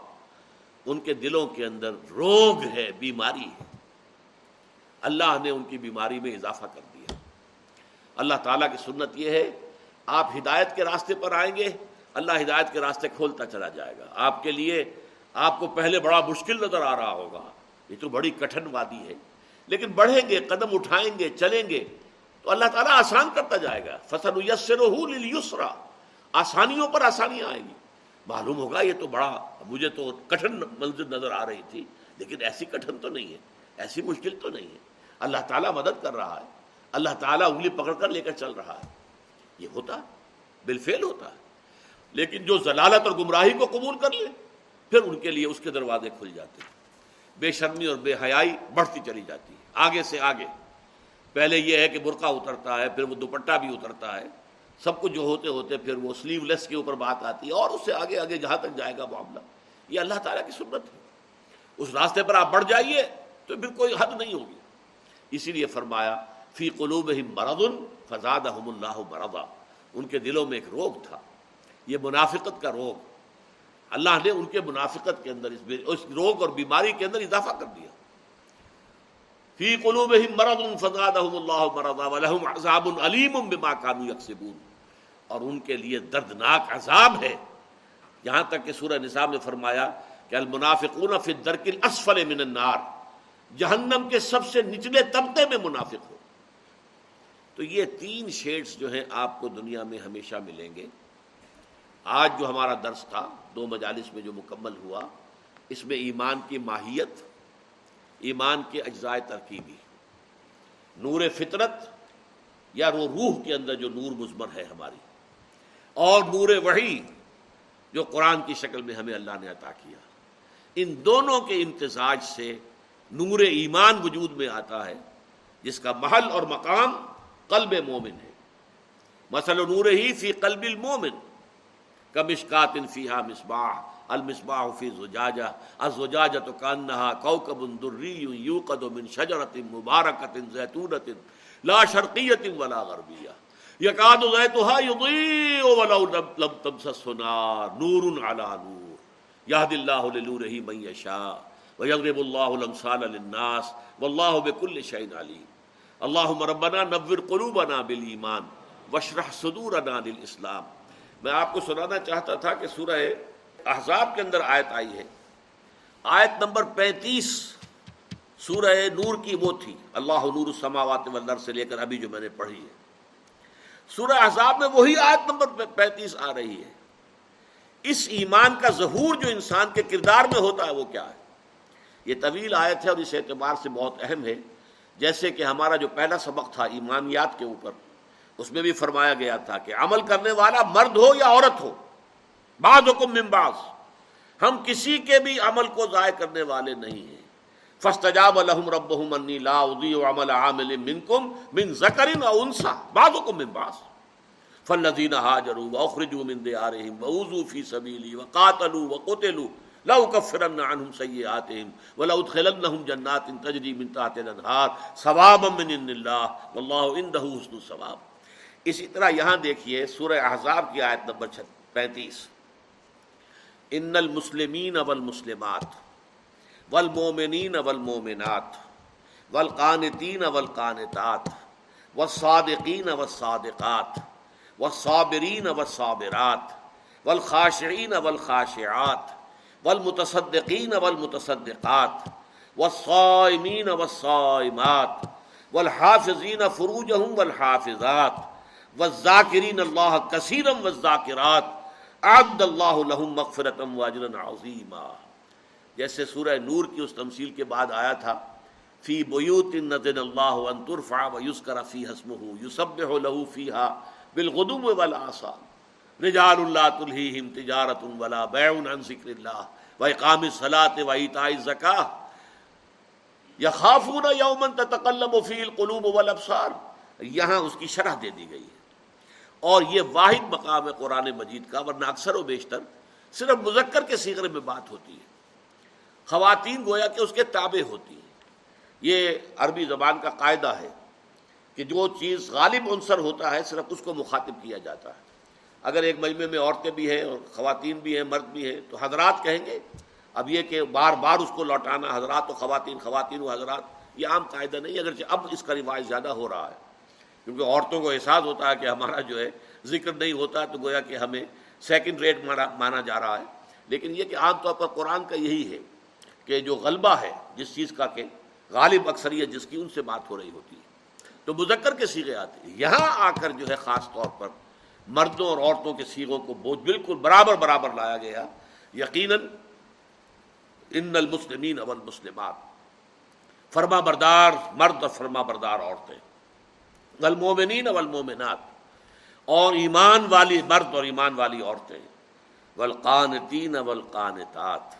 A: ان کے دلوں کے اندر روگ ہے، بیماری ہے۔ اللہ نے ان کی بیماری میں اضافہ کر دیا۔ اللہ تعالیٰ کی سنت یہ ہے، آپ ہدایت کے راستے پر آئیں گے، اللہ ہدایت کے راستے کھولتا چلا جائے گا۔ آپ کے لیے آپ کو پہلے بڑا مشکل نظر آ رہا ہوگا، یہ تو بڑی کٹھن وادی ہے۔ لیکن بڑھیں گے، قدم اٹھائیں گے، چلیں گے۔ تو اللہ تعالیٰ آسان کرتا جائے گا۔ فصل یسرا آسانیوں پر آسانیاں آئیں گی۔ معلوم ہوگا یہ تو بڑا، مجھے تو کٹھن منزل نظر آ رہی تھی، لیکن ایسی کٹھن تو نہیں ہے، ایسی مشکل تو نہیں ہے۔ اللہ تعالیٰ مدد کر رہا ہے۔ اللہ تعالیٰ انگلی پکڑ کر لے کر چل رہا ہے۔ یہ ہوتا بالفعل ہوتا۔ ہے لیکن جو ضلالت اور گمراہی کو قبول کر لے، پھر ان کے لیے اس کے دروازے کھل جاتے۔ ہیں بے شرمی اور بے حیائی بڑھتی چلی جاتی۔ ہے آگے سے آگے۔ پہلے یہ ہے کہ برقع اترتا ہے، پھر وہ دوپٹہ بھی اترتا ہے۔ سب کچھ جو ہوتے ہوتے پھر وہ سلیو لیس کے اوپر بات آتی ہے اور اس سے آگے آگے جہاں تک جائے گا معاملہ۔ یہ اللہ تعالیٰ کی سنت ہے۔ اس راستے پر آپ بڑھ جائیے تو پھر کوئی حد نہیں ہوگی۔ اسی لیے فرمایا، فی قلوب ہی مرد فضاد اللہ مردا ان کے دلوں میں ایک روگ تھا۔ یہ منافقت کا روگ۔ اللہ نے ان کے منافقت کے اندر اس روگ اور بیماری کے اندر اضافہ کر دیا۔ فی قلوب ہی مرد فضاد اللہ مردا ولہم عذاب علیم بما کانو یکسبون۔ اور ان کے لیے دردناک عذاب ہے۔ یہاں تک کہ سورہ نصاب نے فرمایا کہ المنافقون فی الدرک الاسفل من النار۔ جہنم کے سب سے نچلے طبقے میں منافق ہو۔ تو یہ تین شیڈز جو ہیں آپ کو دنیا میں ہمیشہ ملیں گے۔ آج جو ہمارا درس تھا، دو مجالس میں جو مکمل ہوا، اس میں ایمان کی ماہیت ایمان کے اجزائے ترکیبی۔ نور فطرت یا وہ روح کے اندر جو نور مزمر ہے ہماری۔ اور نور وحی جو قرآن کی شکل میں ہمیں اللہ نے عطا کیا۔ ان دونوں کے امتزاج سے نور ایمان وجود میں آتا ہے، جس کا محل اور مقام قلب مومن ہے۔ مثل نور ہی فی قلب المومن کمشکات فیحا مصباح المصباح فی زجاجہ الزجاجہ تو کانہا کوکب دری یوقد من شجرت مبارکت زیتونت لا شرقیت ولا غربیہ یکاد زیتها یضیع ولو لم تمسس نار، نور علی نور. یهد الله لنوره من یشاء ویغرب اللہ الامثال للناس واللہ بكل شيء علیم اللهم ربنا نور قلوبنا بالایمان واشرح صدورنا للاسلام میں آپ کو سنانا چاہتا تھا کہ سورہ احزاب کے اندر آیت آئی ہے۔ آیت نمبر پینتیس، سورہ نور کی وہ تھی۔ اللہ نور السماوات والارض سے لے کر ابھی جو میں نے پڑھی ہے۔ سورہ احزاب میں وہی آیت نمبر پینتیس آ رہی ہے۔ اس ایمان کا ظہور جو انسان کے کردار میں ہوتا ہے وہ کیا ہے؟ یہ طویل آیت ہے اور اس اعتبار سے بہت اہم ہے۔ جیسے کہ ہمارا جو پہلا سبق تھا ایمانیات کے اوپر، اس میں بھی فرمایا گیا تھا کہ عمل کرنے والا مرد ہو یا عورت ہو بعض حکم ممباز ہم کسی کے بھی عمل کو ضائع کرنے والے نہیں ہیں۔ فستجاب الحم رب انی لا عمل عامل منکم من ذکر و انسا بعض حکم ممباز فالذین حاجروا واخرجوا من دیارہم ووضوا فی سبیلی وقاتلوا وقتلوا لو کفرن عنہم سیئاتہم ولو ادخلنہم جنات تجری من تحت الانہار ثوابا من ان اللہ۔ واللہ عنده حسن الثواب۔ اسی طرح یہاں دیکھیے سورہ احزاب کی آیت نمبر پینتیس۔ ان المسلمین والمسلمات والمومنین والمومنات والقانتین والقانتات والصادقین والصادقات والصابرین والصابرات والخاشعین والخاشعات والمتصدقین والمتصدقات والصائمین والصائمات والحافظین فروجہم والحافظات وزاکرین اللہ کثیرم وزاکرات عبد اللہ لہم مغفرتم واجرا عظیما۔ جیسے سورہ نور کی اس تمثیل کے بعد آیا تھا، فی بیوت نذن اللہ ان ترفع و یذکر فی اسمہ یسبح له فیها بالغدو والآصال رجال اللہ تلہیہم تجارت ولا بیع عن ذکر اللہ و اقام الصلاة و ایتاء الزکاة۔ یخافون یوما تتقلب فی القلوب والابصار۔ یہاں اس کی شرح دے دی گئی ہے۔ اور یہ واحد مقام ہے قرآن مجید کا، ورنہ اکثر و بیشتر صرف مذکر کے سیغرے میں بات ہوتی ہے۔ خواتین گویا کہ اس کے تابع ہوتی ہیں۔ یہ عربی زبان کا قاعدہ ہے کہ جو چیز غالب عنصر ہوتا ہے صرف اس کو مخاطب کیا جاتا ہے۔ اگر ایک مجمع میں عورتیں بھی ہیں اور خواتین بھی ہیں، مرد بھی ہیں، تو حضرات کہیں گے، اب یہ کہ بار بار اس کو لوٹانا، حضرات و خواتین خواتین و حضرات، یہ عام قاعدہ نہیں اگرچہ اب اس کا رواج زیادہ ہو رہا ہے۔ کیونکہ عورتوں کو احساس ہوتا ہے کہ ہمارا جو ہے ذکر نہیں ہوتا تو گویا کہ ہمیں سیکنڈ ریٹ مانا جا رہا ہے۔ لیکن یہ کہ عام طور پر قرآن کا یہی ہے کہ جو غلبہ ہے جس چیز کا کہ غالب اکثریت جس کی ان سے بات ہو رہی ہوتی ہے۔ تو مذکر کے سیغے آتے ہیں۔ یہاں آ کر جو ہے خاص طور پر مردوں اور عورتوں کے سیغوں کو بہت بالکل برابر برابر لایا گیا۔ یقیناً ان المسلمین اول مسلمات فرما بردار مرد اور فرما بردار عورتیں۔ والمومنین والمومنات اور ایمان والی مرد اور ایمان والی عورتیں، والقانتین والقانتات،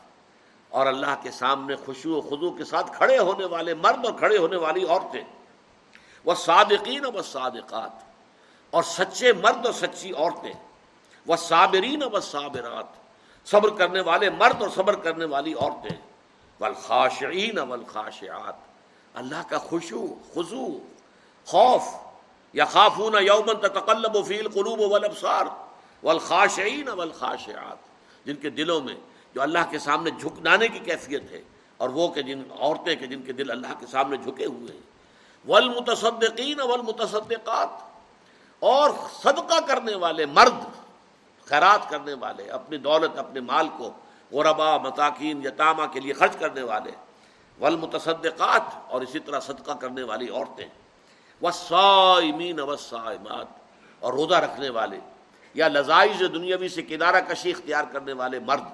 A: اور اللہ کے سامنے خوشو و خضو کے ساتھ کھڑے ہونے والے مرد اور کھڑے ہونے والی عورتیں وہ صادقین و صادقات اور سچے مرد اور سچی عورتیں وہ صابرین و صابرات صبر کرنے والے مرد اور صبر کرنے والی عورتیں، والخاشعین والخاشعات، اللہ کا خوشو خضو خوف یا خافون یومن تقلب و فیل قلوب والابصار والخاشعین والخاشعات، جن کے دلوں میں جو اللہ کے سامنے جھکنانے کی کیفیت ہے اور وہ کہ جن عورتیں کہ جن کے دل اللہ کے سامنے جھکے ہوئے ہیں۔ والمتصدقین والمتصدقات، اور صدقہ کرنے والے، مرد، خیرات کرنے والے، اپنی دولت، اپنے مال کو غربا، متاکین، یتامہ کے لیے خرچ کرنے والے۔ والمتصدقات، اور اسی طرح صدقہ کرنے والی عورتیں۔ وسائمین وسائمات اور روزہ رکھنے والے یا لذائز دنیاوی سے کنارہ کشی اختیار کرنے والے مرد،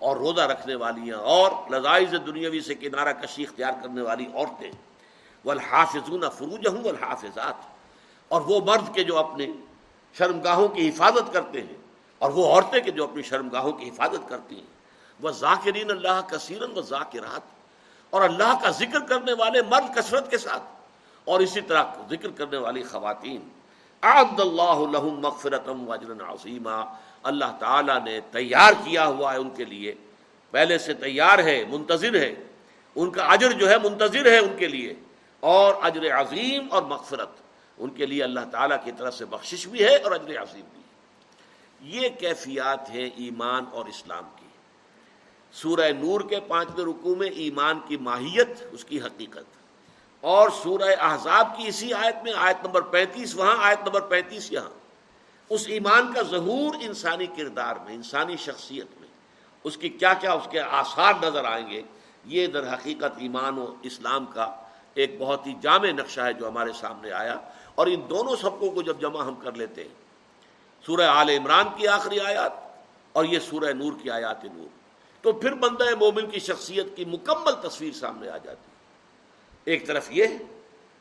A: اور روزہ رکھنے والیاں اور لذائز دنیاوی سے کنارہ کشی اختیار کرنے والی عورتیں، والحافظون فروجہم والحافظات، اور وہ مرد کے جو اپنے شرمگاہوں کی حفاظت کرتے ہیں، اور وہ عورتیں کے جو اپنی شرمگاہوں کی حفاظت کرتی ہیں وہ ذاکرین اللہ کثیرن و ذاکرات اور اللہ کا ذکر کرنے والے مرد کثرت کے ساتھ۔ اور اسی طرح ذکر کرنے والی خواتین عبد اللہ لہم مغفرتم وجر عظیمہ اللہ تعالیٰ نے تیار کیا ہوا ہے ان کے لیے۔ پہلے سے تیار ہے، منتظر ہے۔ ان کا اجر جو ہے، منتظر ہے ان کے لیے۔ اور اجر عظیم اور مغفرت ان کے لیے اللہ تعالیٰ کی طرف سے بخشش بھی ہے اور اجر عظیم بھی ہے۔ یہ کیفیات ہیں ایمان اور اسلام کی۔ سورہ نور کے پانچویں رکوع میں ایمان کی ماہیت، اس کی حقیقت۔ اور سورہ احزاب کی اسی آیت میں، آیت نمبر پینتیس، وہاں آیت نمبر پینتیس یہاں۔ اس ایمان کا ظہور انسانی کردار میں، انسانی شخصیت میں۔ اس کی کیا کیا اس کے آثار نظر آئیں گے، یہ در حقیقت ایمان و اسلام کا ایک بہت ہی جامع نقشہ ہے جو ہمارے سامنے آیا۔ اور ان دونوں سبقوں کو جب جمع ہم کر لیتے ہیں، سورہ آل عمران کی آخری آیات اور یہ سورہ نور کی آیات نور۔ تو پھر بندہ مومن کی شخصیت کی مکمل تصویر سامنے آ جاتی۔ ایک طرف یہ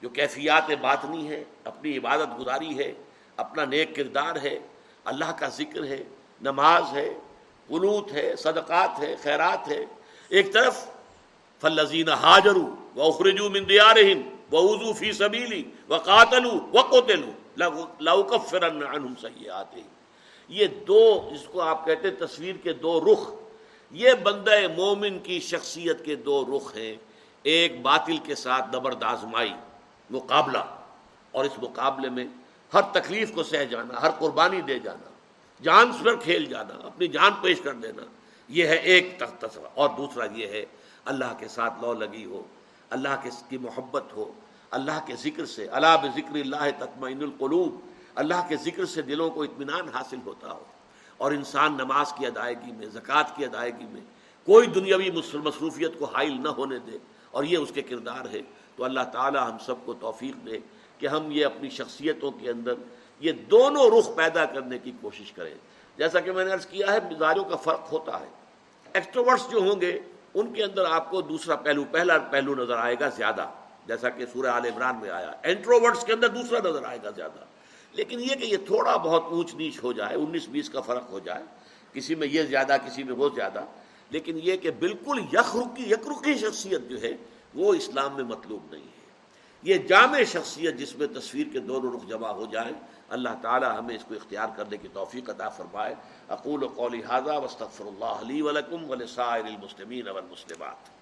A: جو کیفیات باطنی ہے، اپنی عبادت گزاری ہے، اپنا نیک کردار ہے، اللہ کا ذکر ہے، نماز ہے قلوت ہے، صدقات ہے، خیرات ہے۔ ایک طرف فلزین حاجرو و اخرجو من دیارہم و وضو فی سبیلی و قاتلو و قتلو لوکفرن عنہم سیئاتہم یہ دو، جس کو آپ کہتے ہیں، تصویر کے دو رخ۔ یہ بندہ مومن کی شخصیت کے دو رخ ہیں۔ ایک باطل کے ساتھ آزمائی، مقابلہ۔ اور اس مقابلے میں ہر تکلیف کو سہ جانا، ہر قربانی دے جانا، جان پر کھیل جانا، اپنی جان پیش کر دینا، یہ ہے ایک تصور۔ اور دوسرا یہ ہے، اللہ کے ساتھ لو لگی ہو، اللہ کے کی محبت ہو، اللہ کے ذکر سے اللہ ذکر اللہ تطمئن القلوب۔ اللہ کے ذکر سے دلوں کو اطمینان حاصل ہوتا ہو۔ اور انسان نماز کی ادائیگی میں، زکوٰۃ کی ادائیگی میں کوئی دنیاوی مصروفیت کو حائل نہ ہونے دے۔ اور یہ اس کے کردار ہے تو اللہ تعالی ہم سب کو توفیق دے کہ ہم یہ اپنی شخصیتوں کے اندر یہ دونوں رخ پیدا کرنے کی کوشش کریں۔ جیسا کہ میں نے عرض کیا ہے مزاجوں کا فرق ہوتا ہے۔ ایکسٹروورٹس جو ہوں گے، ان کے اندر آپ کو دوسرا پہلو، پہلا پہلو نظر آئے گا زیادہ۔ جیسا کہ سورہ عال عمران میں آیا انٹروورٹس کے اندر دوسرا نظر آئے گا زیادہ۔ لیکن یہ کہ یہ تھوڑا بہت اونچ نیچ ہو جائے، انیس بیس کا فرق ہو جائے، کسی میں یہ زیادہ، کسی میں وہ زیادہ لیکن یہ کہ بالکل یکرقی یکرقی شخصیت جو ہے، وہ اسلام میں مطلوب نہیں ہے۔ یہ جامع شخصیت جس میں تصویر کے دونوں رخ جمع ہو جائیں، اللہ تعالی ہمیں اس کو اختیار کرنے کی توفیق عطا فرمائے۔ اقول و قولی حاضہ وصطفر اللہ علیہ ولکم ولسائر المسلمین والمسلمات۔